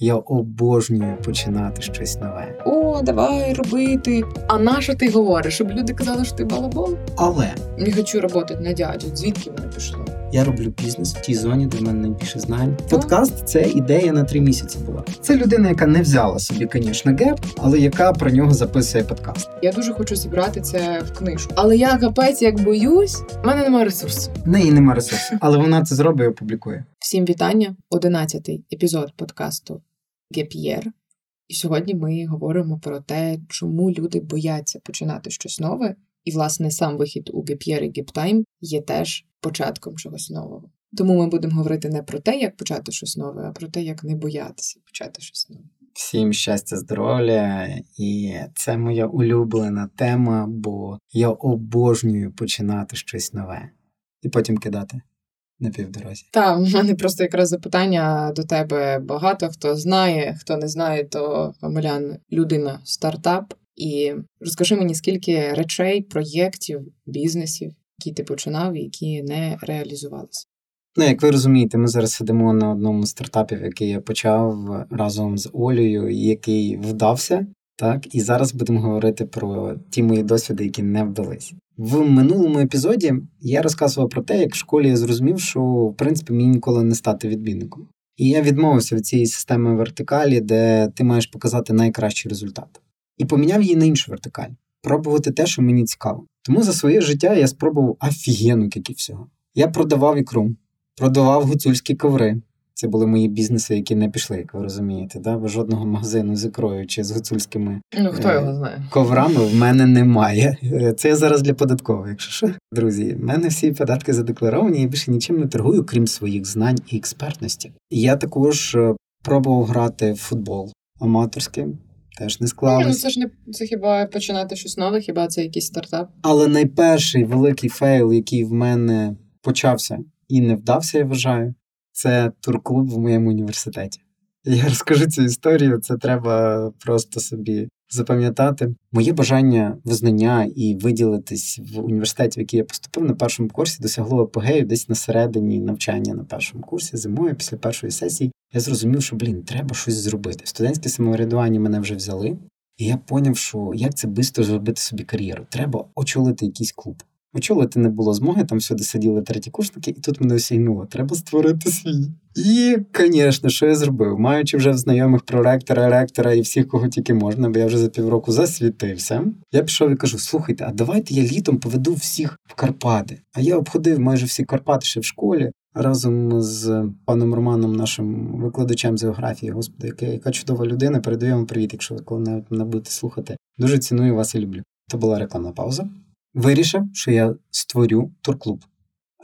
Я обожнюю починати щось нове. О, давай робити. А на що ти говориш? Щоб люди казали, що ти балабол? Але Не хочу працювати на дядю. Звідки воно пішло? я роблю бізнес в тій зоні, де в мене найбільше знань. Подкаст це ідея на три місяці була. Це людина, яка не взяла собі, звісно, геп, але яка про нього записує подкаст. Я дуже хочу зібрати це в книжку. Але я капець, як боюсь, в мене немає ресурсу. В неї нема ресурсу, але вона це зробить і опублікує. Всім вітання. Одинадцятий епізод подкасту Gap Year. І сьогодні ми говоримо про те, чому люди бояться починати щось нове. І, власне, сам вихід у Gap Year і Gap Time є теж початком чогось нового. Тому ми будемо говорити не про те, як почати щось нове, а про те, як не боятися почати щось нове. Всім щастя, здоров'я, і це моя улюблена тема, бо я обожнюю починати щось нове і потім кидати на півдорозі. Та в мене просто якраз запитання до тебе. Багато хто знає, хто не знає, то Омелян людина стартап. І розкажи мені, скільки речей, проєктів, бізнесів, які ти починав і які не реалізувалися. Ну, як ви розумієте, ми зараз сидимо на одному з стартапів, який я почав разом з Олею, який вдався. Так, і зараз будемо говорити про ті мої досвіди, які не вдались. В минулому епізоді я розказував про те, як в школі я зрозумів, що в принципі мені ніколи не стати відмінником. І я відмовився від цієї системи вертикалі, де ти маєш показати найкращий результат. І поміняв її на іншу вертикаль пробувати те, що мені цікаво. Тому за своє життя я спробував офігенну кількість всього. Я продавав ікру, продавав гуцульські коври. Це були мої бізнеси, які не пішли, як ви розумієте. Да? Бо жодного магазину з ікрою чи з гуцульськими Ну хто Е, його знає? коврами в мене немає. Е, Це я зараз для податкової, якщо що. Друзі, в мене всі податки задекларовані, я більше нічим не торгую, крім своїх знань і експертності. Я також е, пробував грати в футбол аматорський, теж не Ні, ну склалось. це ж не це хіба починати щось нове, хіба це якийсь стартап? Але найперший великий fail, який в мене почався і не вдався, я вважаю, це турклуб в моєму університеті. Я розкажу цю історію, це треба просто собі запам'ятати. Моє бажання визнання і виділитись в університеті, в який я поступив на першому курсі, досягло апогею десь на середині навчання на першому курсі, зимою, після першої сесії. Я зрозумів, що блін, треба щось зробити. Студентське самоврядування мене вже взяли, і я поняв, що як це швидко зробити собі кар'єру. Треба очолити якийсь клуб. Очолити не було змоги, там всюди сиділи треті курсники, і тут мене осягнуло. Треба створити свій. І, звісно, що я зробив? Маючи вже знайомих проректора, ректора і всіх, кого тільки можна, бо я вже за півроку засвітився. Я пішов і кажу: слухайте, а давайте я літом поведу всіх в Карпати. А я обходив майже всі Карпати ще в школі. Разом з паном Романом, нашим викладачем з географії, господи, яка, яка чудова людина. Передаю вам привіт, якщо ви коли мене будете слухати. Дуже ціную вас і люблю. Це була рекламна пауза. Вирішив, що я створю турклуб.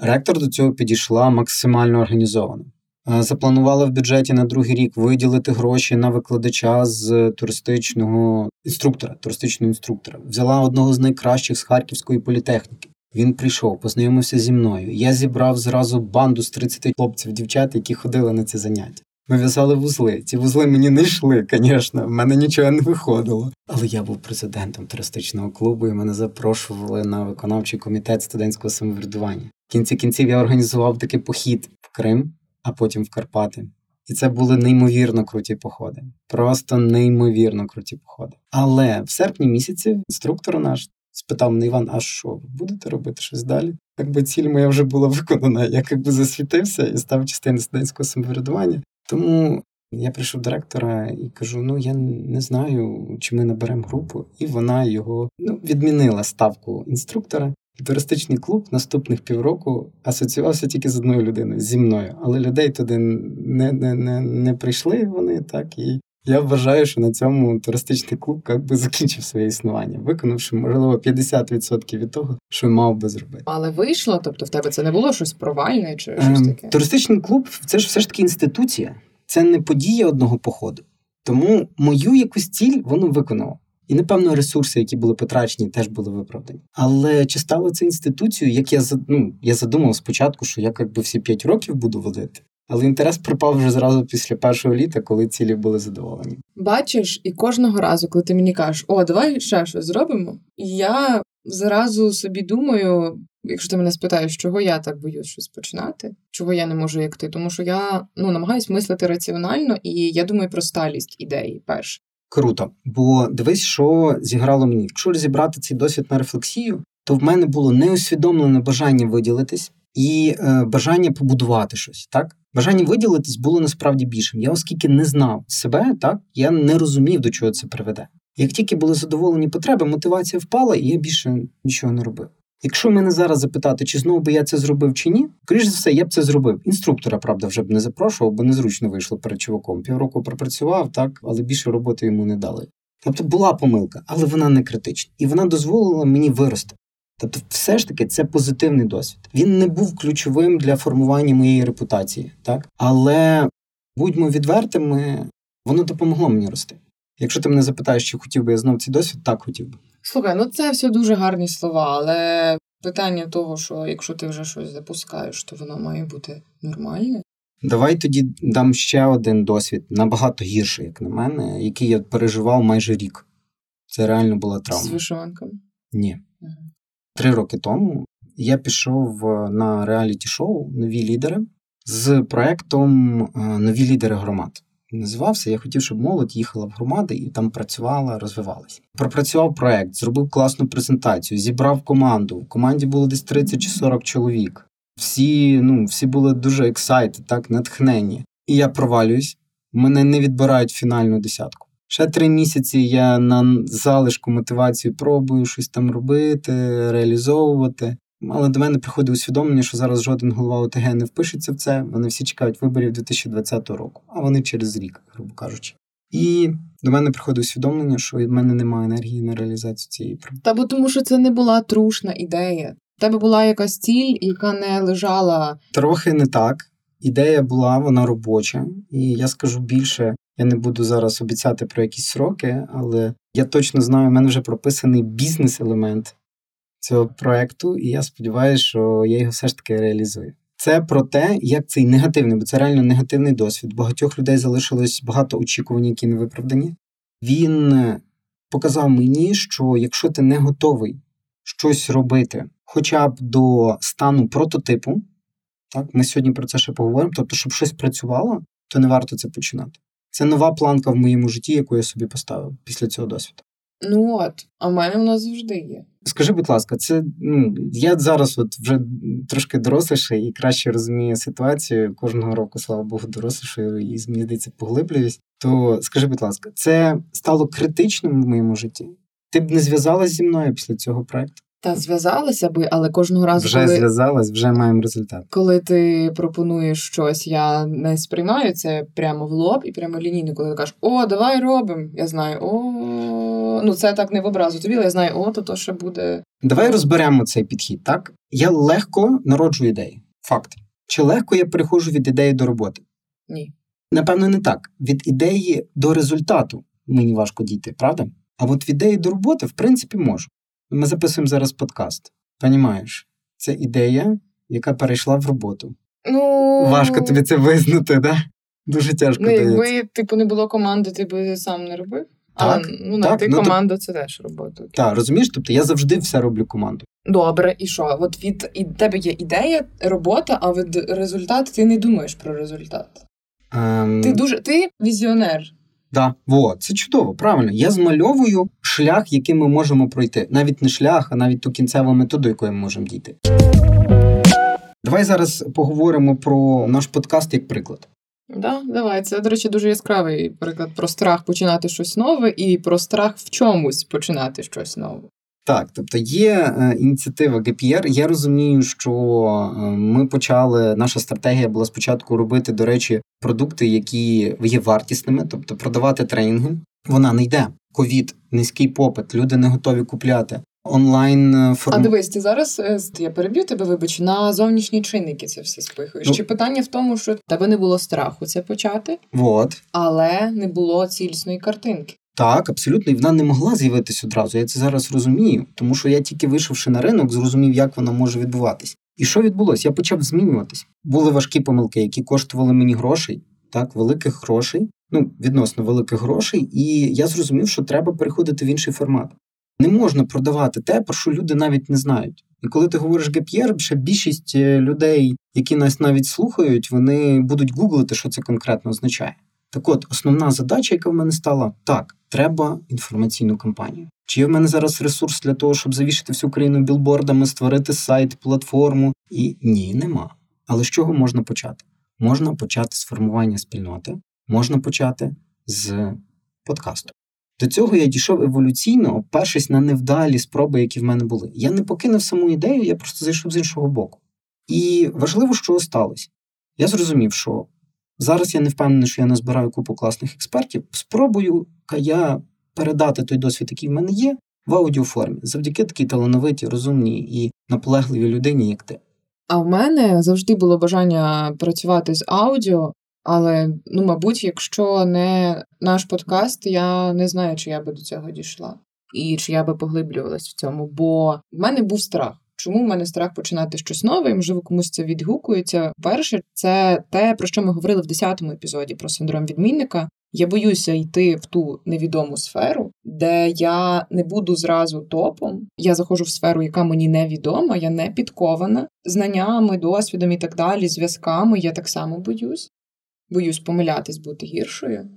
Ректор до цього підійшла максимально організовано. Е, Запланувала в бюджеті на другий рік виділити гроші на викладача з туристичного інструктора, туристичного інструктора. Взяла одного з найкращих з Харківської політехніки. Він прийшов, познайомився зі мною. Я зібрав зразу банду з 30 хлопців, дівчат, які ходили на ці заняття. Ми в'язали вузли. Ці вузли мені не йшли, звісно, в мене нічого не виходило. Але я був президентом туристичного клубу, і мене запрошували на виконавчий комітет студентського самоврядування. В кінці кінців я організував такий похід в Крим, а потім в Карпати. І це були неймовірно круті походи. Просто неймовірно круті походи. Але в серпні місяці інструктор наш спитав мене Іван, а що, ви будете робити щось далі? Якби ціль моя вже була виконана, я якби засвітився і став частиною студентського самоврядування. Тому я прийшов до директора і кажу: ну я не знаю, чи ми наберемо групу, і вона його ну, відмінила ставку інструктора. І туристичний клуб наступних півроку асоціювався тільки з одною людиною зі мною, але людей туди не, не, не, не прийшли. Вони так і я вважаю, що на цьому туристичний клуб якби закінчив своє існування, виконавши можливо 50% від того, що мав би зробити. Але вийшло, тобто в тебе це не було щось провальне чи щось Ем, таке? Туристичний клуб це ж все ж таки інституція, це не подія одного походу. Тому мою якусь ціль воно виконало. І, напевно, ресурси, які були потрачені, теж були виправдані. Але чи стало це інституцією, як я ну, я задумав спочатку, що я якби всі 5 років буду водити. Але інтерес пропав вже зразу після першого літа, коли цілі були задоволені. Бачиш, і кожного разу, коли ти мені кажеш, о, давай ще щось зробимо, я зразу собі думаю, Якщо ти мене спитаєш, чого я так боюсь щось починати, чого я не можу як ти, тому що я ну намагаюсь мислити раціонально, і я думаю про сталість ідеї перше. Круто, бо дивись, що зіграло мені. Якщо розібрати цей досвід на рефлексію, то в мене було неусвідомлене бажання виділитись і е, бажання побудувати щось. Так, бажання виділитись було насправді більшим. Я, оскільки не знав себе, так я не розумів, до чого це приведе. Як тільки були задоволені потреби, мотивація впала, і я більше нічого не робив. Якщо мене зараз запитати, чи знову би я це зробив чи ні, скоріш за все, я б це зробив. Інструктора, правда, вже б не запрошував, бо незручно вийшло перед чуваком. Півроку пропрацював, так, але більше роботи йому не дали. Тобто була помилка, але вона не критична. І вона дозволила мені вирости. Тобто, все ж таки, це позитивний досвід. Він не був ключовим для формування моєї репутації, так? Але будьмо відвертими, воно допомогло мені рости. Якщо ти мене запитаєш, чи хотів би я знов цей досвід, так хотів би. Слухай, ну це все дуже гарні слова, але питання того, що якщо ти вже щось запускаєш, то воно має бути нормальне. Давай тоді дам ще один досвід, набагато гірший, як на мене, який я переживав майже рік. Це реально була травма. З вишиванками? Ні. Три роки тому я пішов е, на реаліті-шоу Нові лідери з проектом е, Нові лідери громад. Називався. Я хотів, щоб молодь їхала в громади і там працювала, розвивалася. Пропрацював проект, зробив класну презентацію, зібрав команду. В команді було десь 30 чи 40 чоловік. Всі ну, всі були дуже ексайти, так, натхнені. І я провалююсь, мене не відбирають фінальну десятку. Ще три місяці я на залишку мотивації пробую щось там робити, реалізовувати. Але до мене приходить усвідомлення, що зараз жоден голова ОТГ не впишеться в це. Вони всі чекають виборів 2020 року, а вони через рік, грубо кажучи. І до мене приходить усвідомлення, що від мене немає енергії на реалізацію цієї проблеми. Та бо тому, що це не була трушна ідея. У тебе була якась ціль, яка не лежала. Трохи не так. Ідея була, вона робоча, і я скажу більше. Я не буду зараз обіцяти про якісь сроки, але я точно знаю, в мене вже прописаний бізнес-елемент цього проекту, і я сподіваюся, що я його все ж таки реалізую. Це про те, як цей негативний, бо це реально негативний досвід. Багатьох людей залишилось багато очікувань, які не виправдані. Він показав мені, що якщо ти не готовий щось робити, хоча б до стану прототипу, так ми сьогодні про це ще поговоримо. Тобто, щоб щось працювало, то не варто це починати. Це нова планка в моєму житті, яку я собі поставив після цього досвіду. Ну от, а в мене вона завжди є. Скажи, будь ласка, це ну я зараз от вже трошки доросліший і краще розумію ситуацію кожного року, слава Богу, дорослішою і мені здається, поглиблююсь. То скажи, будь ласка, це стало критичним в моєму житті? Ти б не зв'язалась зі мною після цього проекту? Та зв'язалася би, але кожного разу вже коли... зв'язалась, вже маємо результат. Коли ти пропонуєш щось, я не сприймаю це прямо в лоб і прямо лінійно, коли ти кажеш, о, давай робимо. Я знаю, о, ну це так не в образу тобі, але я знаю, о, то то ще буде. Давай розберемо цей підхід. Так я легко народжу ідеї. Факт. Чи легко я переходжу від ідеї до роботи? Ні. Напевно, не так. Від ідеї до результату мені важко дійти, правда? А от від ідеї до роботи, в принципі, можу. Ми записуємо зараз подкаст. Понімаєш? Це ідея, яка перейшла в роботу. Ну важко тобі це визнати, да? Дуже тяжко. Ну, якби типу не було команди, ти би сам не робив. Так, Але ну, знайти ну, команду це теж робота. Так, розумієш, тобто я завжди все роблю командою. Добре, і що? От від і тебе є ідея, робота, а від результату ти не думаєш про результат. Ем... Ти дуже ти візіонер. Да, во, це чудово, правильно. Я змальовую шлях, який ми можемо пройти. Навіть не шлях, а навіть ту кінцеву методу, якою ми можемо дійти. Давай зараз поговоримо про наш подкаст як приклад. Да, давай. Це, до речі, дуже яскравий приклад про страх починати щось нове і про страх в чомусь починати щось нове. Так, тобто є е, ініціатива GPR. Я розумію, що е, ми почали. Наша стратегія була спочатку робити, до речі, продукти, які є вартісними, тобто продавати тренінги. Вона не йде. Ковід, низький попит, люди не готові купляти. Онлайн е, форм... А дивись, ти зараз я переб'ю тебе, вибач, на зовнішні чинники це все спихуєш. Ну, Чи питання в тому, що тебе не було страху це почати, вот. але не було цілісної картинки. Так, абсолютно, і вона не могла з'явитись одразу. Я це зараз розумію, тому що я тільки вийшовши на ринок, зрозумів, як вона може відбуватись. І що відбулося? Я почав змінюватись. Були важкі помилки, які коштували мені грошей, так, великих грошей, ну відносно великих грошей, і я зрозумів, що треба переходити в інший формат. Не можна продавати те, про що люди навіть не знають. І коли ти говориш геп'єр, ще більшість е, людей, які нас навіть слухають, вони будуть гуглити, що це конкретно означає. Так от, основна задача, яка в мене стала, так, треба інформаційну кампанію. Чи є в мене зараз ресурс для того, щоб завішити всю країну білбордами, створити сайт, платформу? І ні, нема. Але з чого можна почати? Можна почати з формування спільноти, можна почати з подкасту. До цього я дійшов еволюційно, опершись на невдалі спроби, які в мене були. Я не покинув саму ідею, я просто зайшов з іншого боку. І важливо, що сталося. Я зрозумів, що зараз я не впевнений, що я назбираю купу класних експертів. Спробую я передати той досвід, який в мене є, в аудіоформі, завдяки такій талановитій, розумній і наполегливій людині, як ти. А в мене завжди було бажання працювати з аудіо, але ну, мабуть, якщо не наш подкаст, я не знаю, чи я би до цього дійшла, і чи я би поглиблювалась в цьому. Бо в мене був страх. Чому в мене страх починати щось нове, і можливо комусь це відгукується? Перше, це те, про що ми говорили в 10-му епізоді про синдром відмінника. Я боюся йти в ту невідому сферу, де я не буду зразу топом. Я заходжу в сферу, яка мені невідома, я не підкована знаннями, досвідом і так далі, зв'язками. Я так само боюсь. Боюсь помилятись, бути гіршою.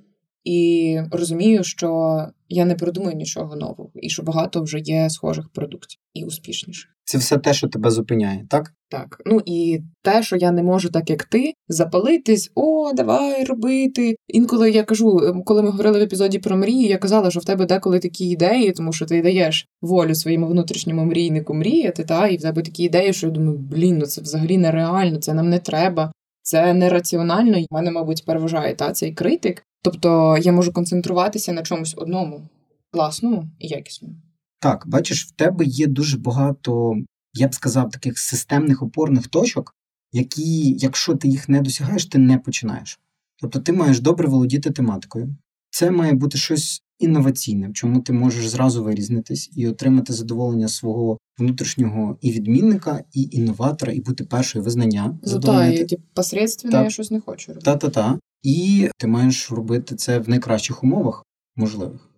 І розумію, що я не придумаю нічого нового, і що багато вже є схожих продуктів і успішніших. Це все те, що тебе зупиняє, так? Так, ну і те, що я не можу, так як ти, запалитись, о, давай робити. Інколи я кажу, ем, коли ми говорили в епізоді про мрії, я казала, що в тебе деколи такі ідеї, тому що ти даєш волю своєму внутрішньому мрійнику мріяти, та і в тебе такі ідеї, що я думаю, блін, ну це взагалі нереально, це нам не треба, це нераціонально. І в мене, мабуть, переважає та цей критик. Тобто я можу концентруватися на чомусь одному класному і якісному. Так, бачиш, в тебе є дуже багато, я б сказав, таких системних опорних точок, які, якщо ти їх не досягаєш, ти не починаєш. Тобто ти маєш добре володіти тематикою. Це має бути щось інноваційне, в чому ти можеш зразу вирізнитись і отримати задоволення свого внутрішнього і відмінника, і інноватора, і бути першою визнання. Зато я типу, посередственно, я щось не хочу робити. Та-та-та. І ти маєш робити це в найкращих умовах можливих.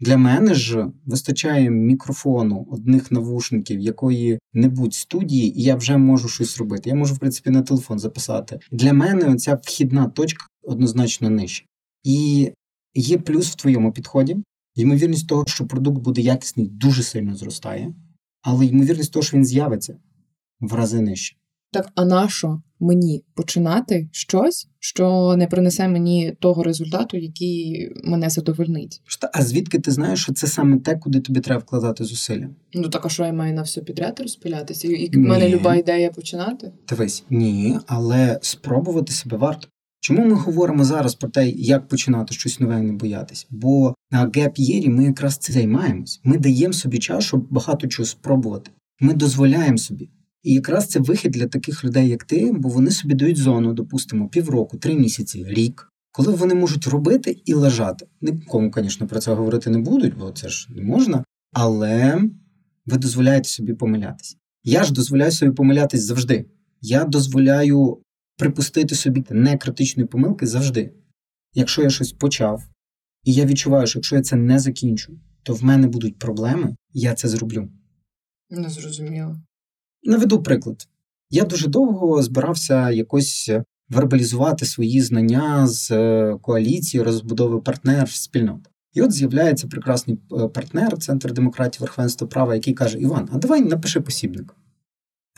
Для мене ж вистачає мікрофону, одних навушників, якої-небудь студії, і я вже можу щось робити. Я можу, в принципі, на телефон записати. Для мене ця вхідна точка однозначно нижча. І є плюс в твоєму підході. Ймовірність того, що продукт буде якісний, дуже сильно зростає, але ймовірність того, що він з'явиться в рази нижче. Так, а на що мені починати щось, що не принесе мені того результату, який мене задовольнить? А звідки ти знаєш, що це саме те, куди тобі треба вкладати зусилля? Ну так а що я маю на все підряд розпилятися? І в мене люба ідея починати? Дивись, ні, але спробувати себе варто. Чому ми говоримо зараз про те, як починати щось нове не боятись? Бо на геп-єрі ми якраз це займаємось. Ми даємо собі час, щоб багато чого спробувати. Ми дозволяємо собі. І якраз це вихід для таких людей, як ти, бо вони собі дають зону, допустимо, півроку, три місяці, рік, коли вони можуть робити і лежати. Нікому, звісно, про це говорити не будуть, бо це ж не можна. Але ви дозволяєте собі помилятися. Я ж дозволяю собі помилятись завжди. Я дозволяю припустити собі некритичної помилки завжди. Якщо я щось почав, і я відчуваю, що якщо я це не закінчу, то в мене будуть проблеми, я це зроблю. Не зрозуміло. Наведу приклад. Я дуже довго збирався якось вербалізувати свої знання з е, коаліції розбудови партнерств спільнот. І от з'являється прекрасний е, партнер, Центр демократії верховенства права, який каже: Іван, а давай напиши посібник.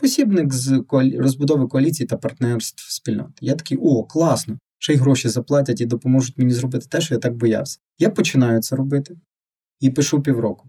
Посібник з розбудови коаліції та партнерств спільнот. Я такий, о, класно! Ще й гроші заплатять і допоможуть мені зробити те, що я так боявся. Я починаю це робити і пишу півроку.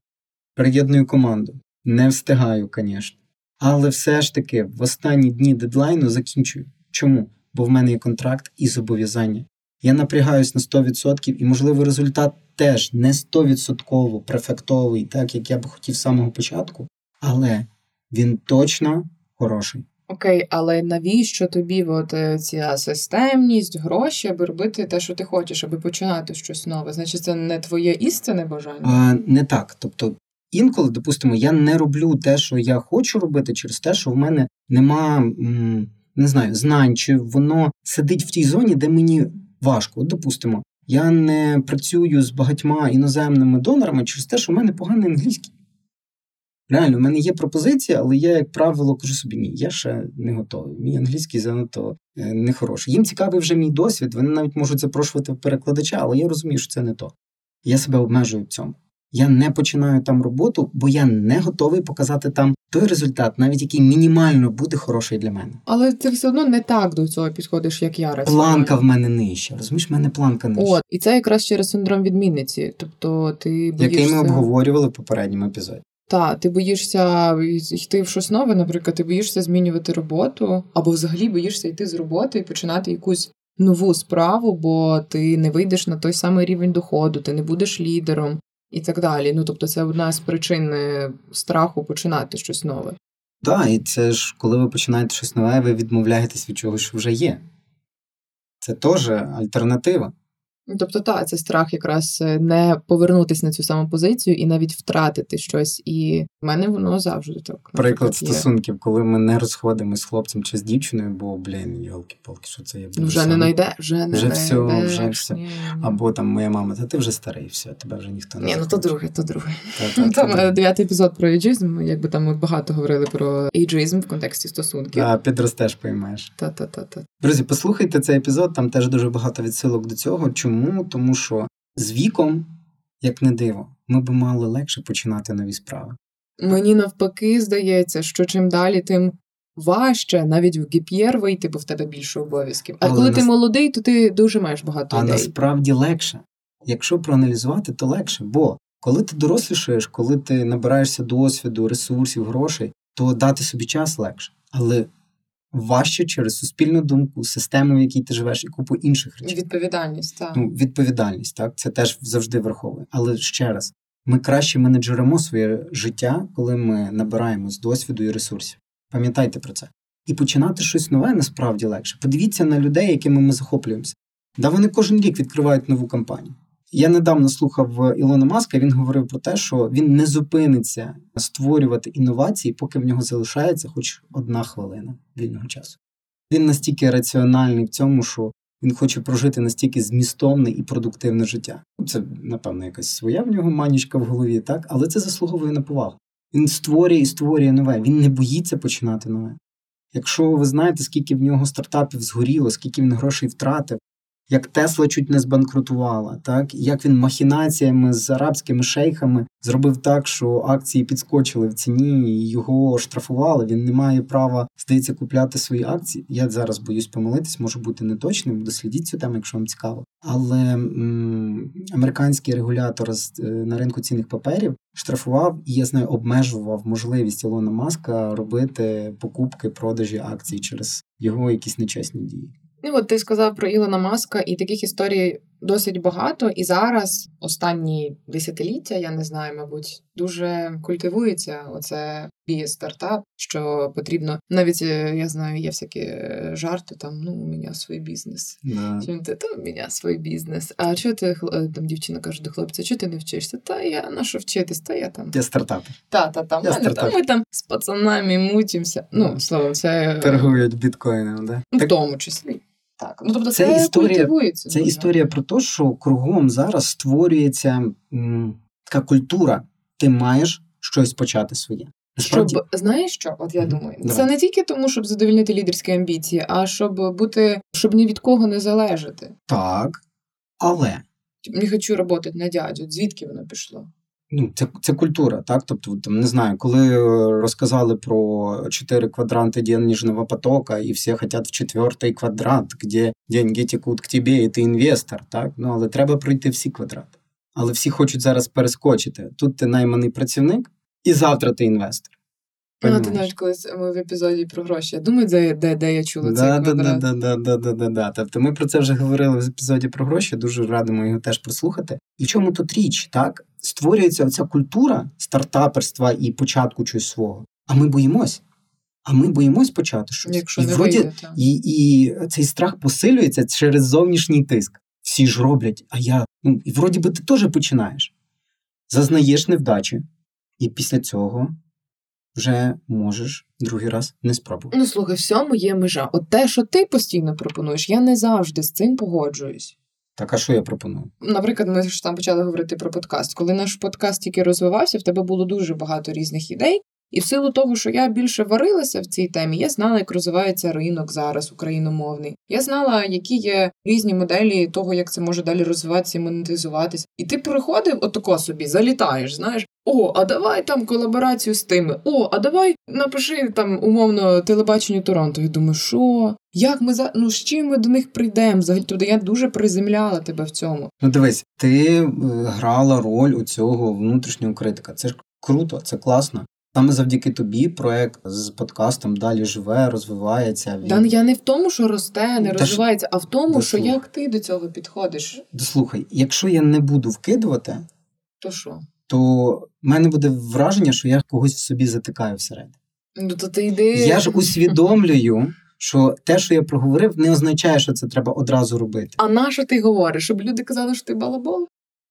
Приєдную команду. Не встигаю, звісно. Але все ж таки в останні дні дедлайну закінчую. Чому? Бо в мене є контракт і зобов'язання. Я напрягаюсь на 100% і, можливо, результат теж не 100% префектовий, так як я би хотів з самого початку, але він точно хороший. Окей, але навіщо тобі от е, ця системність, гроші, аби робити те, що ти хочеш, аби починати щось нове? Значить, це не твоє істинне бажання? А, Не так. Тобто інколи, допустимо, я не роблю те, що я хочу робити, через те, що в мене нема не знаю, знань, чи воно сидить в тій зоні, де мені важко. От, Допустимо, я не працюю з багатьма іноземними донорами через те, що в мене поганий англійський. Реально, у мене є пропозиція, але я, як правило, кажу собі, ні, я ще не готовий. Мій англійський занадто е, не хороший. Їм цікавий вже мій досвід, вони навіть можуть запрошувати перекладача, але я розумію, що це не то. Я себе обмежую в цьому. Я не починаю там роботу, бо я не готовий показати там той результат, навіть який мінімально буде хороший для мене. Але ти все одно не так до цього підходиш, як я раціонально. Планка в мене нижча. Розумієш, в мене планка нижча. От, і це якраз через синдром відмінниці. Тобто ти боїшся... Який ми обговорювали в попередньому епізоді. Так, ти боїшся йти в щось нове, наприклад, ти боїшся змінювати роботу, або взагалі боїшся йти з роботи і починати якусь нову справу, бо ти не вийдеш на той самий рівень доходу, ти не будеш лідером і так далі. Ну тобто, це одна з причин е, страху починати щось нове. Так, і це ж коли ви починаєте щось нове, ви відмовляєтесь від чого, що вже є. Це теж альтернатива. Тобто, так, це страх якраз е, не повернутися на цю саму позицію і навіть втратити щось. І в мене воно завжди так. Приклад стосунків, коли ми не розходимося з хлопцем чи з дівчиною, бо, блін, йолки-палки, що це є вже сам... не знайде, вже не вже все, найде, вже все. Або там моя мама, та ти вже старий, все, тебе вже ніхто не Ні, ну то друге, то друге. Та, та, там е, дев'ятий епізод про ейджизм, якби там ми багато говорили про ейджизм в контексті стосунків. А підростеш, поймаєш. Та Та-та-та. Друзі, послухайте цей епізод, там теж дуже багато відсилок до цього. Чому? Тому що з віком, як не диво, ми би мали легше починати нові справи. Мені навпаки здається, що чим далі, тим важче навіть в гіп'єр вийти, бо в тебе більше обов'язків. А Але коли нас... ти молодий, то ти дуже маєш багато а ідей. Насправді легше. Якщо проаналізувати, то легше. Бо коли ти дорослішаєш, коли ти набираєшся досвіду, ресурсів, грошей, то дати собі час легше. Але важче через суспільну думку, систему, в якій ти живеш, і купу інших речей. Відповідальність, так. Ну, відповідальність, так, це теж завжди враховує. Але ще раз, ми краще менеджеримо своє життя, коли ми набираємо з досвіду і ресурсів. Пам'ятайте про це. І починати щось нове насправді легше. Подивіться на людей, якими ми захоплюємося. Да, вони кожен рік відкривають нову кампанію. Я недавно слухав Ілона Маска. Він говорив про те, що він не зупиниться створювати інновації, поки в нього залишається хоч одна хвилина вільного часу. Він настільки раціональний в цьому, що він хоче прожити настільки змістовне і продуктивне життя. Це, напевно, якась своя в нього манічка в голові, так, але це заслуговує на повагу. Він створює і створює нове. Він не боїться починати нове. Якщо ви знаєте, скільки в нього стартапів згоріло, скільки він грошей втратив, як Тесла чуть не збанкрутувала, так як він махінаціями з арабськими шейхами зробив так, що акції підскочили в ціні, і його штрафували. Він не має права здається купляти свої акції. Я зараз боюсь помилитись, можу бути неточним. Дослідіть цю тему, якщо вам цікаво. Але м- американський регулятор з е, на ринку цінних паперів штрафував і я знаю, обмежував можливість Ілона Маска робити покупки продажі акцій через його якісь нечесні дії. Ну, от ти сказав про Ілона Маска, і таких історій досить багато. І зараз останні десятиліття, я не знаю, мабуть, дуже культивується оце біє стартап, що потрібно. Навіть е, я знаю, є всякі е, жарти там. Ну, у мене свій бізнес. Да. Чим ти то у мене свій бізнес? А чого ти е, там дівчина каже до хлопця, чого ти не вчишся? Та я на що вчитись, та я там. Я стартап. Та, та, та, мене, та ми там з пацанами мутимося. Ну, словом, це торгують біткоїном, да? В тому числі. Так, ну тобто це, це історія. Це історія про те, що кругом зараз створюється м, така культура. Ти маєш щось почати своє. Щоб знаєш що? От я думаю, Давай. це не тільки тому, щоб задовільнити лідерські амбіції, а щоб бути, щоб ні від кого не залежати. Так, але не хочу працювати на дядю. Звідки воно пішло? Ну, це це культура, так? Тобто, там не знаю, коли розказали про чотири квадранти денежного потока, і всі хочуть в четвертий квадрант, де деньги текуть к тебе, і ти інвестор, так? Ну, але треба пройти всі квадрати. Але всі хочуть зараз перескочити. Тут ти найманий працівник, і завтра ти інвестор. Ну, ти навіть колись ми в епізоді про гроші. Я думаю, де де, де я чула да, цей да, квадрат. Да, да, да, да, да, да. Тобто ми про це вже говорили в епізоді про гроші, дуже радимо його теж прослухати. І в чому тут річ, так? Створюється оця культура стартаперства і початку чогось свого. А ми боїмось. А ми боїмось почати щось. Якщо і, не вроді, вийде, і, і цей страх посилюється через зовнішній тиск. Всі ж роблять, а я. Ну, і вроді би ти теж починаєш. Зазнаєш невдачі, і після цього вже можеш другий раз не спробувати. Ну слухай, всьому є межа. От те, що ти постійно пропонуєш, я не завжди з цим погоджуюсь. Так, а що я пропоную? Наприклад, ми ж там почали говорити про подкаст. Коли наш подкаст тільки розвивався, в тебе було дуже багато різних ідей. І в силу того, що я більше варилася в цій темі, я знала, як розвивається ринок зараз україномовний. Я знала, які є різні моделі того, як це може далі розвиватися і монетизуватися. І ти приходив отако собі, залітаєш, знаєш. О, а давай там колаборацію з тими. О, а давай напиши там умовно телебаченню Торонто. Я думаю, що? Як ми за ну з чим ми до них прийдемо? Взагалі тобто я дуже приземляла тебе в цьому. Ну дивись, ти е, грала роль у цього внутрішнього критика. Це ж круто, це класно. Саме завдяки тобі проект з подкастом далі живе, розвивається. Він... Да, я не в тому, що росте, не Та розвивається, а в тому, дослух. що як ти до цього підходиш. Дослухай, якщо я не буду вкидувати, то що? То в мене буде враження, що я когось в собі затикаю всередині. Ну то ти йди. Я ж усвідомлюю. Що те, що я проговорив, не означає, що це треба одразу робити. А на що ти говориш? Щоб люди казали, що ти балабол?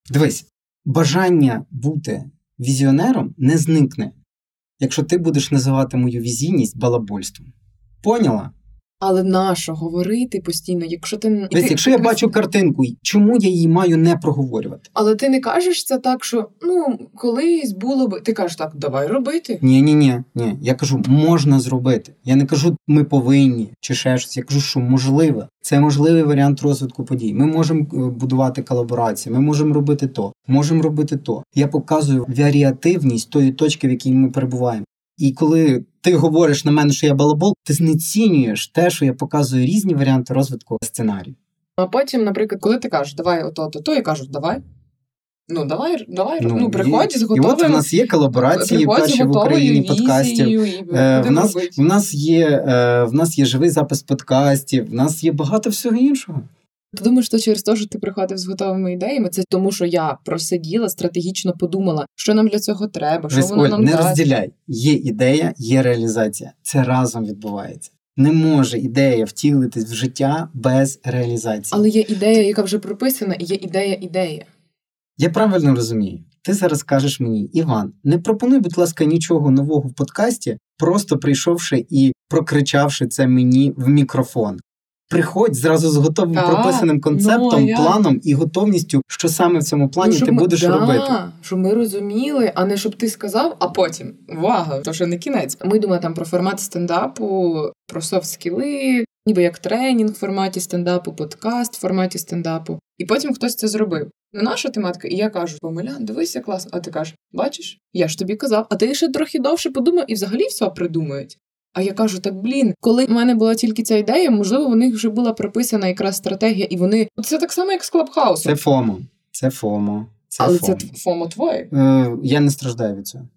Дивись, бажання бути візіонером не зникне якщо ти будеш називати мою візійність балабольством. Поняла? Але нащо говорити постійно, якщо ти Весь, якщо я бачу картинку, чому я її маю не проговорювати? Але ти не кажеш це так, що ну колись було б. Ти кажеш так, давай робити. Ні, ні, ні, ні. Я кажу, можна зробити. Я не кажу, ми повинні чи ще щось. Я кажу, що можливо. Це можливий варіант розвитку подій. Ми можемо е, будувати колаборації, ми можемо робити то, можемо робити то. Я показую варіативність тої точки, в якій ми перебуваємо. І коли ти говориш на мене, що я балабол, ти знецінюєш те, що я показую різні варіанти розвитку сценарію. А потім, наприклад, коли ти кажеш, давай ото, то, то я кажу, давай. Ну, давай, давай, ну, ну приходь з готовим. І от в нас є колаборації перші в Україні подкастів. Е, в нас в нас є е, в нас є живий запис подкастів, в нас є багато всього іншого. Ти думаєш, що через те, що ти приходив з готовими ідеями, це тому, що я просиділа, стратегічно подумала, що нам для цього треба, що Весь, воно Оль, нам не дасть. розділяй. Є ідея, є реалізація. Це разом відбувається. Не може ідея втілитись в життя без реалізації. Але є ідея, яка вже прописана, і є ідея ідея. Я правильно розумію. Ти зараз кажеш мені, Іван, не пропонуй, будь ласка, нічого нового в подкасті, просто прийшовши і прокричавши це мені в мікрофон приходь зразу з готовим а, прописаним ну, концептом, ну, планом і готовністю, що саме в цьому плані ну, ти ми, будеш да, робити. Щоб ми розуміли, а не щоб ти сказав, а потім увага, то що не кінець. Ми думаємо там про формат стендапу, про софт-скіли, ніби як тренінг в форматі стендапу, подкаст в форматі стендапу. І потім хтось це зробив. Не наша тематика, і я кажу: Помилян, дивися класно. А ти кажеш, бачиш, я ж тобі казав, а ти ще трохи довше подумав і взагалі все придумають. А я кажу, так блін, коли в мене була тільки ця ідея, можливо, у них вже була прописана якраз стратегія, і вони це так само, як з Клабхаусом. Це FOMO. Це FOMO. Це Але FOMO. це FOMO твоє? Е, Я не страждаю від цього.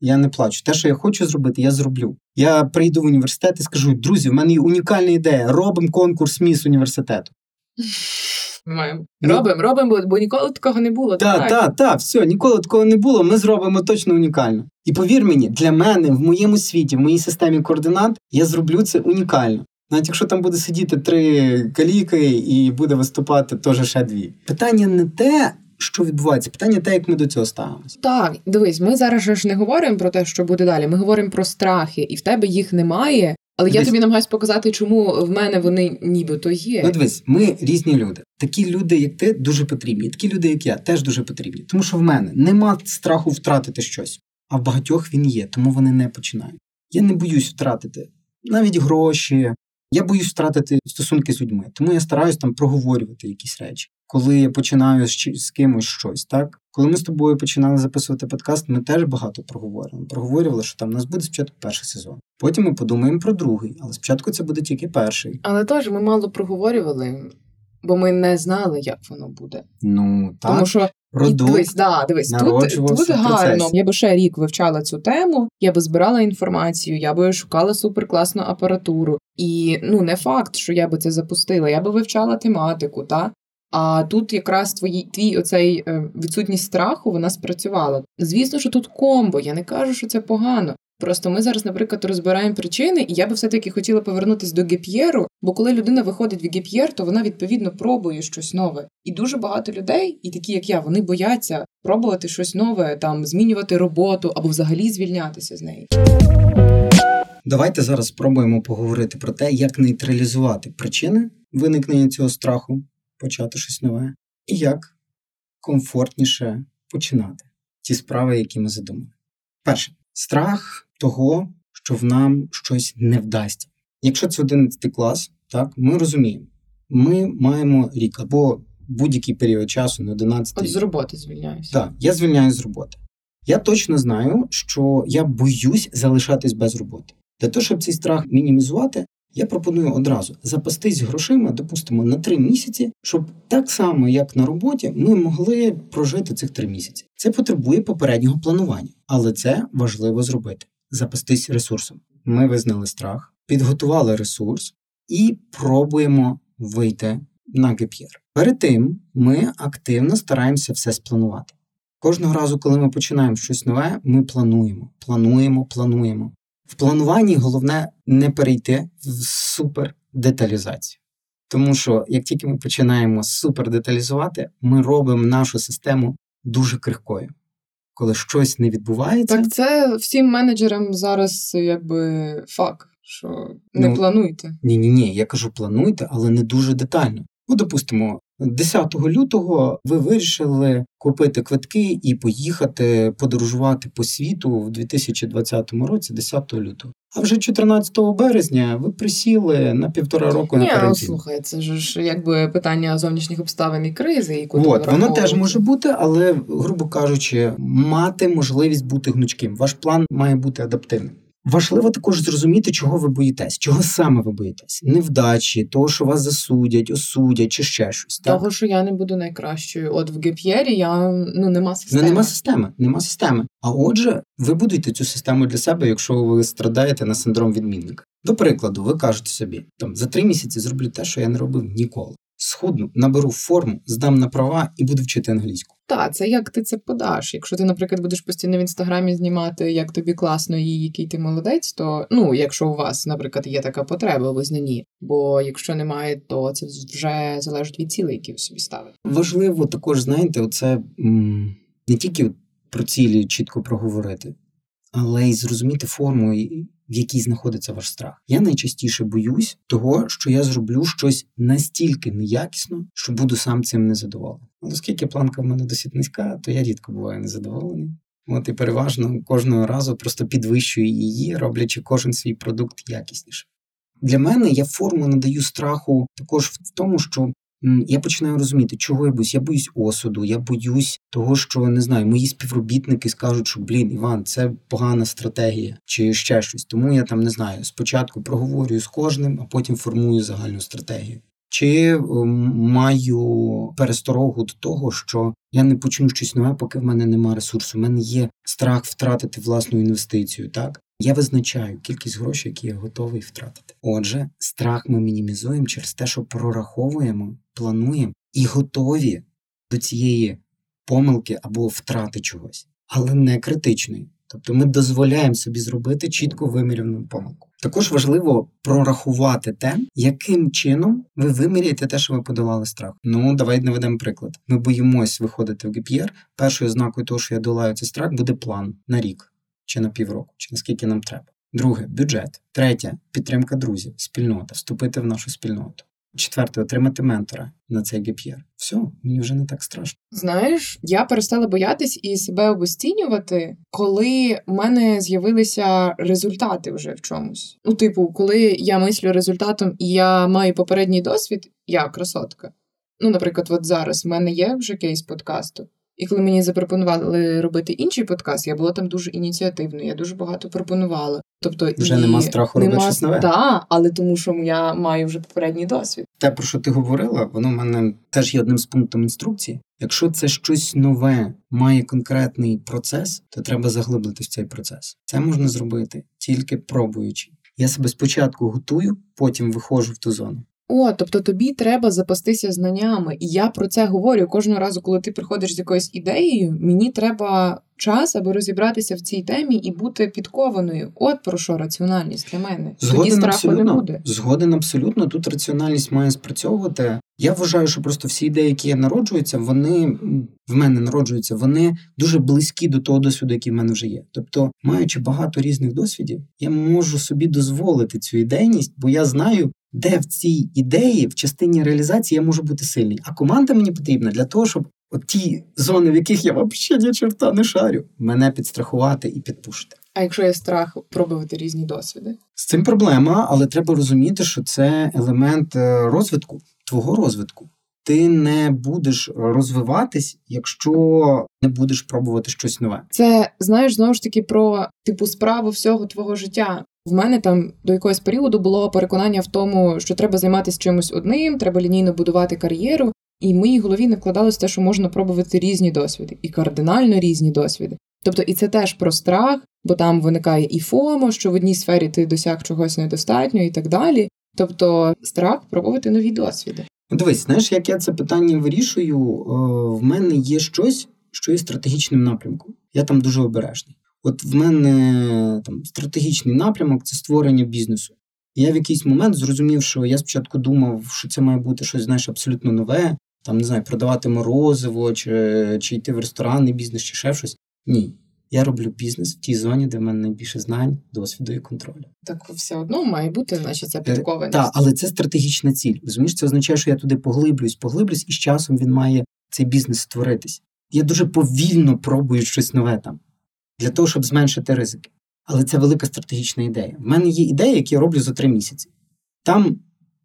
Я не плачу. Те, що я хочу зробити, я зроблю. Я прийду в університет і скажу: друзі, в мене є унікальна ідея. Робимо конкурс міс університету. Маємо. Ну, робимо, робимо, бо ніколи такого не було. Так, так, так, все, ніколи такого не було. Ми зробимо точно унікально. І повір мені, для мене в моєму світі, в моїй системі координат, я зроблю це унікально. Навіть якщо там буде сидіти три каліки і буде виступати теж ще дві. Питання не те. Що відбувається? Питання те, як ми до цього ставимося. Так, дивись, ми зараз ж не говоримо про те, що буде далі. Ми говоримо про страхи, і в тебе їх немає. Але дивись, я тобі намагаюся показати, чому в мене вони нібито є. Ну, дивись, ми різні люди. Такі люди, як ти, дуже потрібні. Такі люди, як я, теж дуже потрібні. Тому що в мене нема страху втратити щось, а в багатьох він є, тому вони не починають. Я не боюсь втратити навіть гроші. Я боюсь втратити стосунки з людьми, тому я стараюсь там проговорювати якісь речі коли я починаю з, з кимось щось, так? Коли ми з тобою починали записувати подкаст, ми теж багато проговорювали. Проговорювали, що там у нас буде спочатку перший сезон. Потім ми подумаємо про другий, але спочатку це буде тільки перший. Але теж ми мало проговорювали, бо ми не знали, як воно буде. Ну так. Тому що Продукт, дивись, да, дивись, тут, тут гарно. Я би ще рік вивчала цю тему, я би збирала інформацію, я би шукала суперкласну апаратуру. І ну не факт, що я би це запустила. Я би вивчала тематику, та а тут якраз твої твій оцей е, відсутність страху вона спрацювала. Звісно, що тут комбо. Я не кажу, що це погано. Просто ми зараз, наприклад, розбираємо причини, і я би все-таки хотіла повернутися до gap year у, бо коли людина виходить в gap year, то вона відповідно пробує щось нове. І дуже багато людей, і такі як я, вони бояться пробувати щось нове, там змінювати роботу або взагалі звільнятися з неї. Давайте зараз спробуємо поговорити про те, як нейтралізувати причини виникнення цього страху почати щось нове, і як комфортніше починати ті справи, які ми задумали. Перше, страх того, що в нам щось не вдасться. Якщо це 11 клас, так ми розуміємо, ми маємо рік або будь-який період часу на 11 От з роботи звільняюся. Так, я звільняюсь з роботи. Я точно знаю, що я боюсь залишатись без роботи. Для того, щоб цей страх мінімізувати, я пропоную одразу запастись грошима, допустимо, на три місяці, щоб так само, як на роботі, ми могли прожити цих три місяці. Це потребує попереднього планування, але це важливо зробити запастись ресурсом. Ми визнали страх, підготували ресурс і пробуємо вийти на ГПР. Перед тим ми активно стараємося все спланувати. Кожного разу, коли ми починаємо щось нове, ми плануємо, плануємо, плануємо. В плануванні головне не перейти в супердеталізацію. Тому що як тільки ми починаємо супердеталізувати, ми робимо нашу систему дуже крихкою. Коли щось не відбувається. Так це всім менеджерам зараз якби факт, що не Ну, плануйте. Ні, ні, ні, я кажу, плануйте, але не дуже детально. Ну, допустимо, 10 лютого ви вирішили купити квитки і поїхати подорожувати по світу в 2020 році, 10 лютого. А вже 14 березня ви присіли на півтора року Ні, на карантин. слухай, це ж якби питання зовнішніх обставин і кризи, яку От, воно теж може бути, але, грубо кажучи, мати можливість бути гнучким. Ваш план має бути адаптивним. Важливо також зрозуміти, чого ви боїтесь, чого саме ви боїтесь. Невдачі, того, що вас засудять, осудять чи ще щось. Так? Того, що я не буду найкращою. От в ГП'єрі я ну нема системи. Ну, нема системи, нема системи. А отже, ви будуєте цю систему для себе, якщо ви страдаєте на синдром відмінника. До прикладу, ви кажете собі, там за три місяці зроблю те, що я не робив ніколи. Схудну, наберу форму, здам на права і буду вчити англійську. Так, це як ти це подаш. Якщо ти, наприклад, будеш постійно в інстаграмі знімати, як тобі класно і який ти молодець, то ну, якщо у вас, наприклад, є така потреба у визнанні, бо якщо немає, то це вже залежить від цілей, які ви собі ставите. Важливо також, знаєте, оце не тільки про цілі чітко проговорити, але й зрозуміти форму, в якій знаходиться ваш страх. Я найчастіше боюсь того, що я зроблю щось настільки неякісно, що буду сам цим незадоволений. Оскільки планка в мене досить низька, то я рідко буваю незадоволений. От і переважно кожного разу просто підвищую її, роблячи кожен свій продукт якісніше. Для мене я форму надаю страху також в тому, що я починаю розуміти, чого я боюсь. Я боюсь осуду, я боюсь того, що не знаю, мої співробітники скажуть, що блін, Іван, це погана стратегія чи ще щось. Тому я там не знаю. Спочатку проговорюю з кожним, а потім формую загальну стратегію. Чи маю пересторогу до того, що я не почну щось нове, поки в мене немає ресурсу. У мене є страх втратити власну інвестицію. Так я визначаю кількість грошей, які я готовий втратити. Отже, страх ми мінімізуємо через те, що прораховуємо, плануємо і готові до цієї помилки або втрати чогось, але не критичної. Тобто ми дозволяємо собі зробити чітко виміряну помилку. Також важливо прорахувати те, яким чином ви виміряєте те, що ви подолали страх. Ну, давай наведемо приклад. Ми боїмось виходити в ГПР. Першою знакою того, що я долаю цей страх, буде план на рік чи на півроку, чи наскільки нам треба. Друге бюджет. Третє підтримка друзів, спільнота, вступити в нашу спільноту. Четверте отримати ментора на цей гіп'єр. Все, мені вже не так страшно. Знаєш, я перестала боятись і себе обостінювати, коли в мене з'явилися результати вже в чомусь. Ну, типу, коли я мислю результатом і я маю попередній досвід, я красотка. Ну, наприклад, от зараз в мене є вже кейс подкасту. І коли мені запропонували робити інший подкаст, я була там дуже ініціативною, я дуже багато пропонувала. Тобто Вже і нема страху робити щось нове? Так, але тому що я маю вже попередній досвід. Те, про що ти говорила, воно в мене теж є одним з пунктів інструкції. Якщо це щось нове, має конкретний процес, то треба заглиблити в цей процес. Це можна зробити тільки пробуючи. Я себе спочатку готую, потім виходжу в ту зону. О, тобто тобі треба запастися знаннями. І я про це говорю кожного разу, коли ти приходиш з якоюсь ідеєю, мені треба час, аби розібратися в цій темі і бути підкованою. От про що раціональність для мене. Згоден Тоді страху абсолютно. не буде. Згоден абсолютно. Тут раціональність має спрацьовувати. Я вважаю, що просто всі ідеї, які народжуються, вони в мене народжуються, вони дуже близькі до того досвіду, який в мене вже є. Тобто, маючи багато різних досвідів, я можу собі дозволити цю ідейність, бо я знаю, де в цій ідеї, в частині реалізації я можу бути сильний. А команда мені потрібна для того, щоб от ті зони, в яких я взагалі ні черта не шарю, мене підстрахувати і підпушити. А якщо є страх пробувати різні досвіди? З цим проблема, але треба розуміти, що це елемент е, розвитку, твого розвитку. Ти не будеш розвиватись, якщо не будеш пробувати щось нове. Це знаєш знову ж таки про типу справу всього твого життя. В мене там до якогось періоду було переконання в тому, що треба займатися чимось одним, треба лінійно будувати кар'єру. І в моїй голові не вкладалося те, що можна пробувати різні досвіди, і кардинально різні досвіди. Тобто, і це теж про страх, бо там виникає і FOMO, що в одній сфері ти досяг чогось недостатньо, і так далі. Тобто, страх пробувати нові досвіди. Дивись, знаєш, як я це питання вирішую? Е, В мене є щось, що є стратегічним напрямком. Я там дуже обережний. От в мене там стратегічний напрямок це створення бізнесу. Я в якийсь момент зрозумів, що я спочатку думав, що це має бути щось, знаєш, абсолютно нове, там не знаю, продавати морозиво, чи, чи йти в ресторанний бізнес, чи ще щось. Ні. Я роблю бізнес в тій зоні, де в мене найбільше знань, досвіду і контролю. Так все одно має бути, значить, ця підкованість. Так, але це стратегічна ціль. Розумієш, це означає, що я туди поглиблююсь, поглиблююсь, і з часом він має цей бізнес створитись. Я дуже повільно пробую щось нове там для того, щоб зменшити ризики. Але це велика стратегічна ідея. В мене є ідеї, які я роблю за три місяці. Там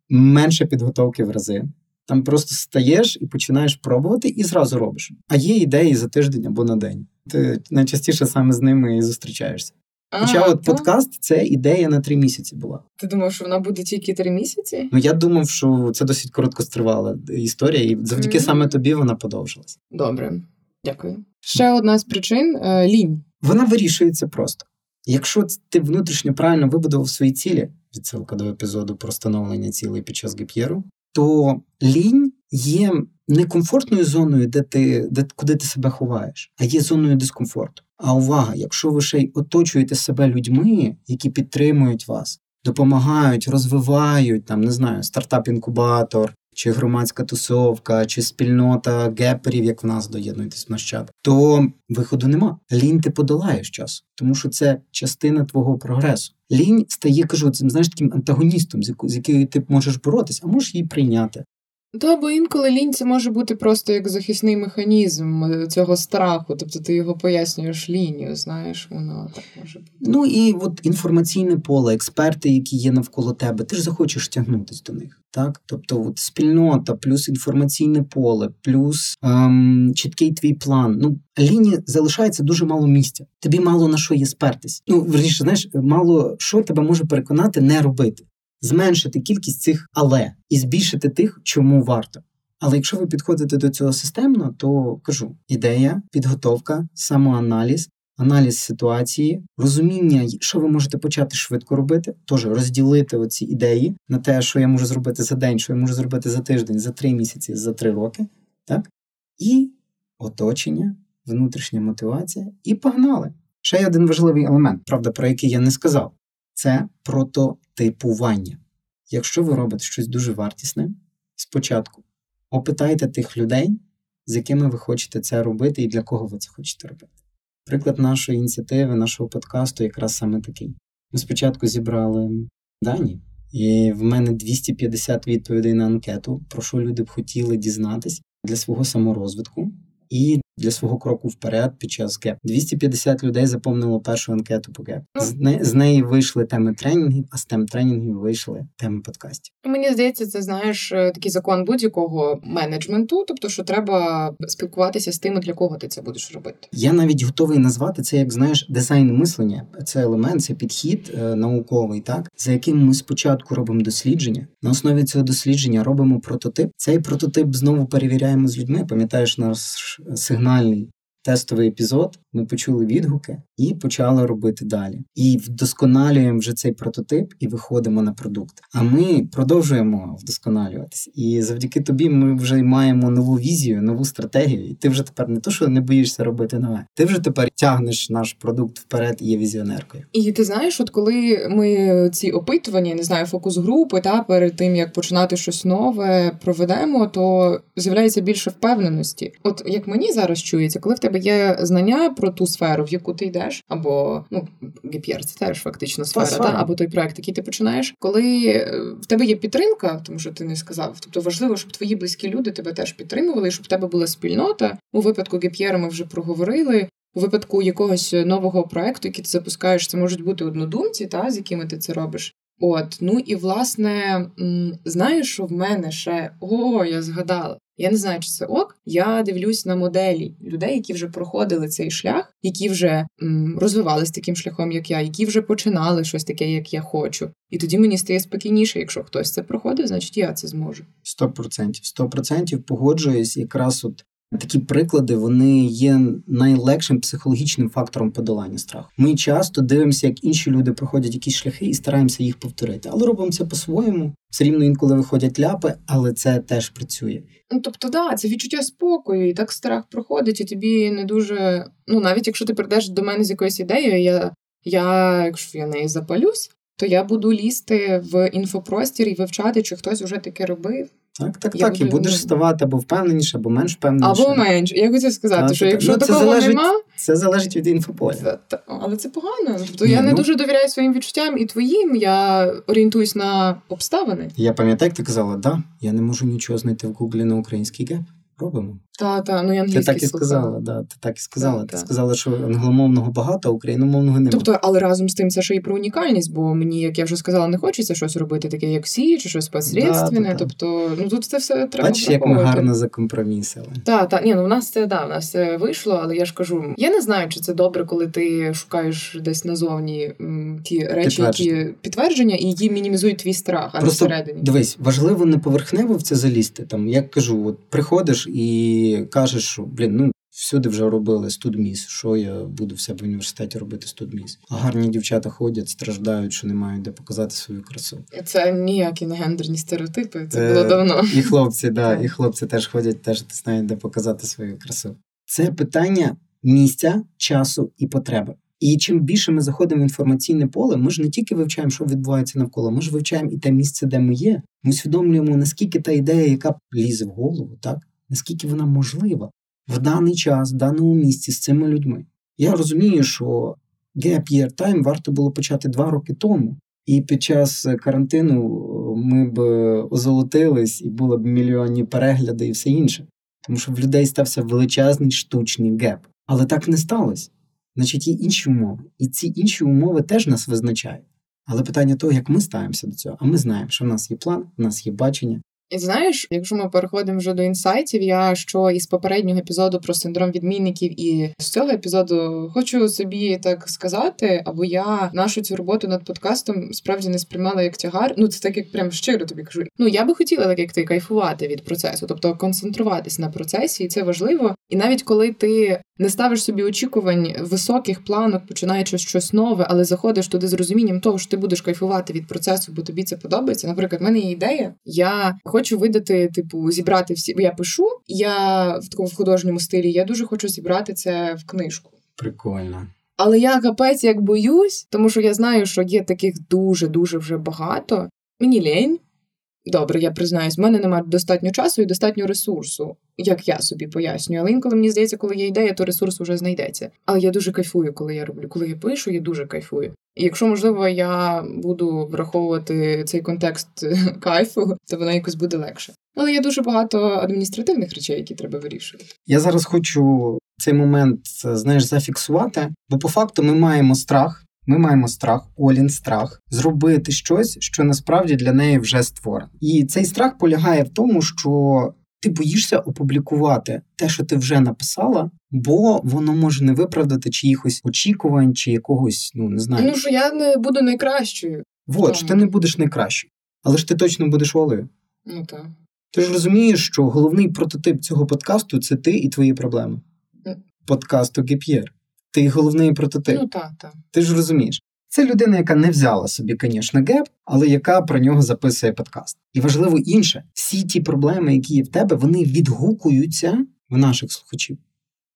менше підготовки в рази. Там просто стаєш і починаєш пробувати, і зразу робиш. А є ідеї за тиждень або на день. Ти найчастіше саме з ними і зустрічаєшся. Хоча А, от то? подкаст це ідея на три місяці була. Ти думав, що вона буде тільки три місяці? Ну я думав, що це досить короткостривала історія, і завдяки Мгм. саме тобі вона подовжилась. Добре, дякую. Ще одна з причин е, лінь. Вона вирішується просто. Якщо ти внутрішньо правильно вибудував свої цілі, відсилка до епізоду про становлення цілей під час гіп'єру, то лінь є не комфортною зоною, де ти, де, куди ти себе ховаєш, а є зоною дискомфорту. А увага, якщо ви ще й оточуєте себе людьми, які підтримують вас, допомагають, розвивають там, не знаю, стартап-інкубатор, чи громадська тусовка, чи спільнота геперів, як в нас доєднуйтесь в наш то виходу нема. Лінь ти подолаєш час, тому що це частина твого прогресу. Лінь стає, кажу, цим знаєш таким антагоністом, з якою ти можеш боротися, а можеш її прийняти. Та бо інколи лінь це може бути просто як захисний механізм е, цього страху. Тобто ти його пояснюєш лінію, знаєш, воно так може бути. Ну і от інформаційне поле, експерти, які є навколо тебе, ти ж захочеш тягнутися до них. Так, тобто, от спільнота, плюс інформаційне поле, плюс ем, чіткий твій план. Ну лінії залишається дуже мало місця. Тобі мало на що є спертись. Ну верніше, знаєш, мало що тебе може переконати не робити, зменшити кількість цих але і збільшити тих, чому варто. Але якщо ви підходите до цього системно, то кажу: ідея, підготовка, самоаналіз, аналіз ситуації, розуміння, що ви можете почати швидко робити, теж розділити оці ідеї на те, що я можу зробити за день, що я можу зробити за тиждень, за три місяці, за три роки, так? І оточення, внутрішня мотивація, і погнали. Ще один важливий елемент, правда, про який я не сказав: це прототипування. Якщо ви робите щось дуже вартісне, спочатку опитайте тих людей, з якими ви хочете це робити і для кого ви це хочете робити. Приклад нашої ініціативи, нашого подкасту якраз саме такий. Ми спочатку зібрали дані, і в мене 250 відповідей на анкету, про що люди б хотіли дізнатись для свого саморозвитку і для свого кроку вперед під час ГЕП. 250 людей заповнило першу анкету по ГЕП. З, не, з неї вийшли теми тренінгів, а з тем тренінгів вийшли теми подкастів. Мені здається, це знаєш е, такий закон будь-якого менеджменту, тобто, що треба спілкуватися з тими, для кого ти це будеш робити. Я навіть готовий назвати це як знаєш дизайн мислення. Це елемент, це підхід е, науковий, так за яким ми спочатку робимо дослідження. На основі цього дослідження робимо прототип. Цей прототип знову перевіряємо з людьми. Пам'ятаєш наш сигнальний тестовий епізод, ми почули відгуки і почали робити далі. І вдосконалюємо вже цей прототип і виходимо на продукт. А ми продовжуємо вдосконалюватись. І завдяки тобі ми вже маємо нову візію, нову стратегію. І ти вже тепер не то, що не боїшся робити нове, ти вже тепер тягнеш наш продукт вперед і є візіонеркою. І ти знаєш, от коли ми ці опитування, не знаю, фокус групи та перед тим як починати щось нове проведемо, то з'являється більше впевненості. От як мені зараз чується, коли в тебе є знання про ту сферу, в яку ти йдеш, або ну GPR це теж фактично сфера, та, або той проект, який ти починаєш, коли е, в тебе є підтримка, тому що ти не сказав. Тобто важливо, щоб твої близькі люди тебе теж підтримували, щоб в тебе була спільнота. У випадку GPR ми вже проговорили. У випадку якогось нового проекту, який ти запускаєш, це можуть бути однодумці, та з якими ти це робиш. От, ну і власне, знаєш, що в мене ще о, я згадала. Я не знаю, чи це ок. Я дивлюсь на моделі людей, які вже проходили цей шлях, які вже м, розвивались таким шляхом, як я, які вже починали щось таке, як я хочу. І тоді мені стає спокійніше. Якщо хтось це проходив, значить я це зможу. Сто процентів, сто процентів погоджуюсь. Якраз от Такі приклади вони є найлегшим психологічним фактором подолання страху. Ми часто дивимося, як інші люди проходять якісь шляхи і стараємося їх повторити, але робимо це по-своєму. Все рівно інколи виходять ляпи, але це теж працює. Ну тобто, да, це відчуття спокою, і так страх проходить, і тобі не дуже. Ну навіть якщо ти прийдеш до мене з якоюсь ідеєю, я, я якщо я неї запалюсь, то я буду лізти в інфопростір і вивчати, чи хтось вже таке робив. Так, так, я так. І будеш ставати або впевненіше, або менш впевненіше. Або менш. Я хотів сказати, так, що якщо ну, такого залежить, нема. Це залежить від інфополя. Це, та, але це погано. Тобто Ні, я ну... не дуже довіряю своїм відчуттям і твоїм. Я орієнтуюсь на обставини. Я пам'ятаю, як ти казала, да, я не можу нічого знайти в Гуглі на український геп робимо. Та, та, ну я Ти так і сказала, да, ти так і сказала. Та, ти та. сказала, що англомовного багато, а україномовного немає. Тобто, але разом з тим це ще і про унікальність, бо мені, як я вже сказала, не хочеться щось робити, таке як Сі, чи щось посередственне. Да, тобто, ну тут це все треба. Бачиш, як ми гарно закомпромісили. Так, так, ні, ну в нас це да, в нас це вийшло, але я ж кажу, я не знаю, чи це добре, коли ти шукаєш десь назовні м, ті речі, які підтвердження, і які мінімізують твій страх, а Просто, не всередині. Дивись, важливо не поверхнево в це залізти. Там, як кажу, от приходиш і кажеш, що блін, ну всюди вже робили студміс. Що я буду в себе в університеті робити студміс? А гарні дівчата ходять, страждають, що не мають де показати свою красу. Це ніякі не гендерні стереотипи. Це було давно. І хлопці, да, і хлопці теж ходять, теж не знають, де показати свою красу. Це питання місця, часу і потреби. І чим більше ми заходимо в інформаційне поле, ми ж не тільки вивчаємо, що відбувається навколо, ми ж вивчаємо і те місце, де ми є. Ми усвідомлюємо, наскільки та ідея, яка лізе в голову, так наскільки вона можлива в даний час, в даному місці з цими людьми. Я розумію, що Gap Year Time варто було почати два роки тому, і під час карантину ми б озолотились і було б мільйонні перегляди і все інше. Тому що в людей стався величезний штучний геп. Але так не сталося. Значить, є інші умови. І ці інші умови теж нас визначають. Але питання того, як ми ставимося до цього, а ми знаємо, що в нас є план, в нас є бачення, і знаєш, якщо ми переходимо вже до інсайтів, я що із попереднього епізоду про синдром відмінників і з цього епізоду хочу собі так сказати, або я нашу цю роботу над подкастом справді не сприймала як тягар. Ну це так як прям щиро тобі кажу. Ну я би хотіла, так як ти кайфувати від процесу, тобто концентруватись на процесі, і це важливо. І навіть коли ти не ставиш собі очікувань високих планок, починаючи щось нове, але заходиш туди з розумінням того, що ти будеш кайфувати від процесу, бо тобі це подобається. Наприклад, в мене є ідея. Я хочу видати, типу, зібрати всі. Я пишу, я в такому художньому стилі. Я дуже хочу зібрати це в книжку. Прикольно. Але я капець як боюсь, тому що я знаю, що є таких дуже дуже вже багато. Мені лень. Добре, я признаюсь, в мене немає достатньо часу і достатньо ресурсу, як я собі пояснюю. Але інколи мені здається, коли є ідея, то ресурс вже знайдеться. Але я дуже кайфую, коли я роблю. Коли я пишу, я дуже кайфую. І якщо можливо я буду враховувати цей контекст кайфу, то воно якось буде легше. Але є дуже багато адміністративних речей, які треба вирішувати. Я зараз хочу цей момент знаєш зафіксувати, бо по факту ми маємо страх. Ми маємо страх, Олін страх зробити щось, що насправді для неї вже створено. І цей страх полягає в тому, що ти боїшся опублікувати те, що ти вже написала, бо воно може не виправдати чиїхось очікувань чи якогось, ну не знаю. Ну що я не буду найкращою. Вот, що ти не будеш найкращою. Але ж ти точно будеш Олею. Ну так. Ти ж розумієш, що головний прототип цього подкасту це ти і твої проблеми. подкасту GPR. Ти головний прототип. Ну так, так. Ти ж розумієш. Це людина, яка не взяла собі, звісно, геп, але яка про нього записує подкаст. І важливо інше, всі ті проблеми, які є в тебе, вони відгукуються в наших слухачів.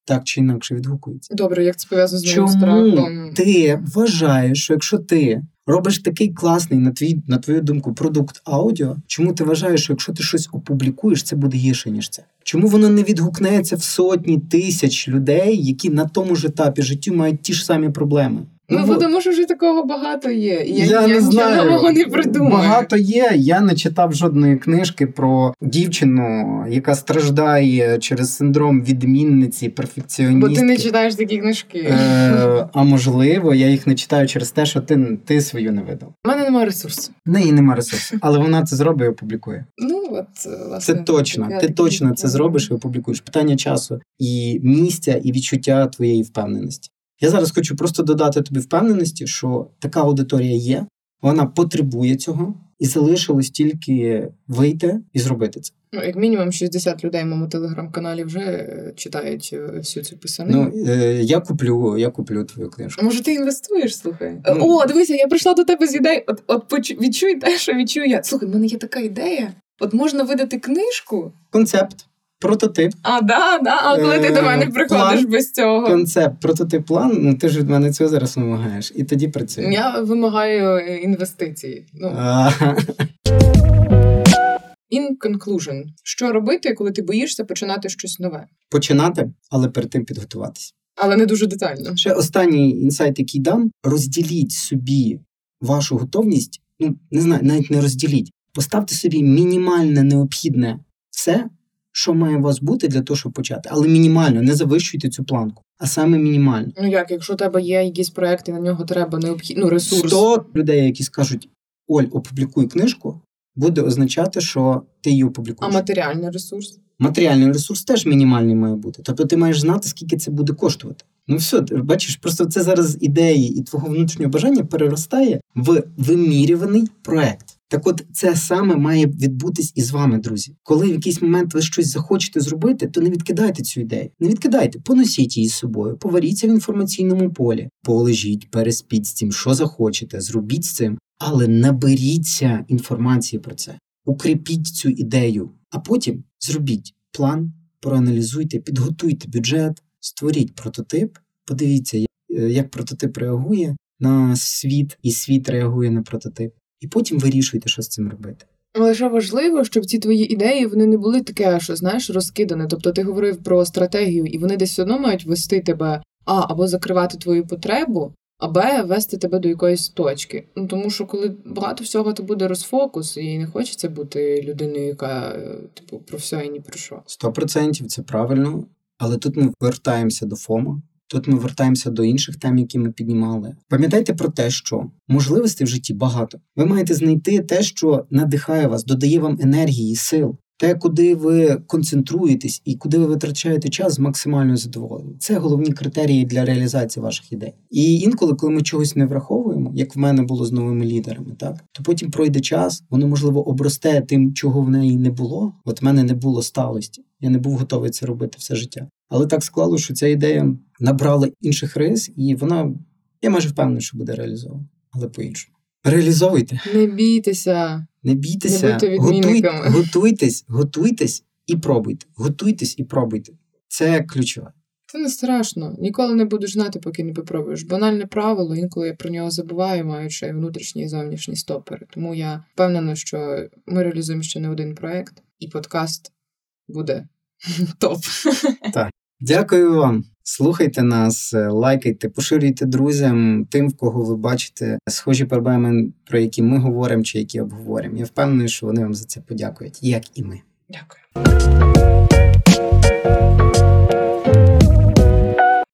Так чи інакше відгукуються. Добре, як це пов'язано з моїм Чому страхом? ти вважаєш, що якщо ти робиш такий класний, на твій, на твою думку, продукт аудіо, чому ти вважаєш, що якщо ти щось опублікуєш, це буде гірше, ніж це? Чому воно не відгукнеться в сотні тисяч людей, які на тому ж етапі життю мають ті ж самі проблеми? Ну, бо тому що вже такого багато є. Я, Я не знаю. нового не придумаю. Багато є. Я не читав жодної книжки про дівчину, яка страждає через синдром відмінниці, перфекціоністки. Бо ти не читаєш такі книжки. Е, а можливо, я їх не читаю через те, що ти, ти свою не видав. У мене немає ресурсу. В неї нема ресурсу, але вона це зробить і опублікує. Ну, от, Це точно. Ти точно це зробиш і опублікуєш. Питання часу і місця, і відчуття твоєї впевненості. Я зараз хочу просто додати тобі впевненості, що така аудиторія є, вона потребує цього, і залишилось тільки вийти і зробити це. Ну, як мінімум 60 людей в моєму телеграм-каналі вже е, читають е, всю цю писанину. Ну е, я куплю, я куплю твою книжку. Може, ти інвестуєш, слухай. Ну. О, дивися, я прийшла до тебе з ідеї. От, от почу- відчуй те, що відчую я. Слухай, в мене є така ідея. От можна видати книжку. Концепт, прототип, А, да, да. А коли ти до мене Е, приходиш план. без цього? концепт, прототип, план. Ну ти ж від мене цього зараз вимагаєш, і тоді працює. Я вимагаю е, інвестиції. Ну, in conclusion. Що робити, коли ти боїшся починати щось нове? починати, але перед тим підготуватись. Але не дуже детально. Ще останній інсайт, який дам: розділіть собі вашу готовність. Ну не знаю, навіть не розділіть. Поставте собі мінімальне необхідне все, що має у вас бути для того, щоб почати. Але мінімально, не завищуйте цю планку, а саме мінімально. Ну як, якщо у тебе є якісь проекти, на нього треба необхідно ну, ресурс. 100 людей, які скажуть: Оль, опублікуй книжку, буде означати, що ти її опублікуєш. А матеріальний ресурс? Матеріальний ресурс теж мінімальний має бути. Тобто ти маєш знати, скільки це буде коштувати. Ну все, ти бачиш, просто це зараз ідеї і твого внутрішнього бажання переростає в вимірюваний проект. Так от це саме має відбутись і з вами, друзі. Коли в якийсь момент ви щось захочете зробити, то не відкидайте цю ідею. Не відкидайте, поносіть її з собою, поваріться в інформаційному полі, полежіть, переспіть з цим, що захочете, зробіть з цим, але наберіться інформації про це, укріпіть цю ідею, а потім зробіть план, проаналізуйте, підготуйте бюджет, створіть прототип, подивіться, е, як прототип реагує на світ, і світ реагує на прототип. І потім вирішуйте, що з цим робити. Але що важливо, щоб ці твої ідеї вони не були таке, що знаєш, розкидане. Тобто ти говорив про стратегію, і вони десь одно мають вести тебе а або закривати твою потребу, а Б вести тебе до якоїсь точки. Ну тому що коли багато всього, то буде розфокус, і не хочеться бути людиною, яка е, типу про все і ні про що. Сто процентів це правильно, але тут ми вертаємося до ФОМа. Тут ми вертаємося до інших тем, які ми піднімали. Пам'ятайте про те, що можливостей в житті багато. Ви маєте знайти те, що надихає вас, додає вам енергії, сил, те, куди ви концентруєтесь і куди ви витрачаєте час з максимальною задоволенням. Це головні критерії для реалізації ваших ідей. І інколи, коли ми чогось не враховуємо, як в мене було з новими лідерами, так то потім пройде час, воно можливо обросте тим, чого в неї не було. От в мене не було сталості. Я не був готовий це робити все життя. Але так склало, що ця ідея набрала інших рис, і вона я майже впевнений, що буде реалізована, але по-іншому. Реалізовуйте, Не бійтеся. Не бійтеся, Не готуйте, готуйтесь, готуйтесь і пробуйте. Готуйтесь і пробуйте. Це ключове. Це не страшно. Ніколи не будеш знати, поки не попробуєш. Банальне правило, інколи я про нього забуваю, маючи внутрішні і зовнішні стопери. Тому я впевнена, що ми реалізуємо ще не один проект, і подкаст буде топ. Дякую вам. Слухайте нас, е, лайкайте, поширюйте друзям, тим, в кого ви бачите схожі проблеми, про які ми говоримо чи які обговоримо. Я впевнений, що вони вам за це подякують, як і ми. Дякую.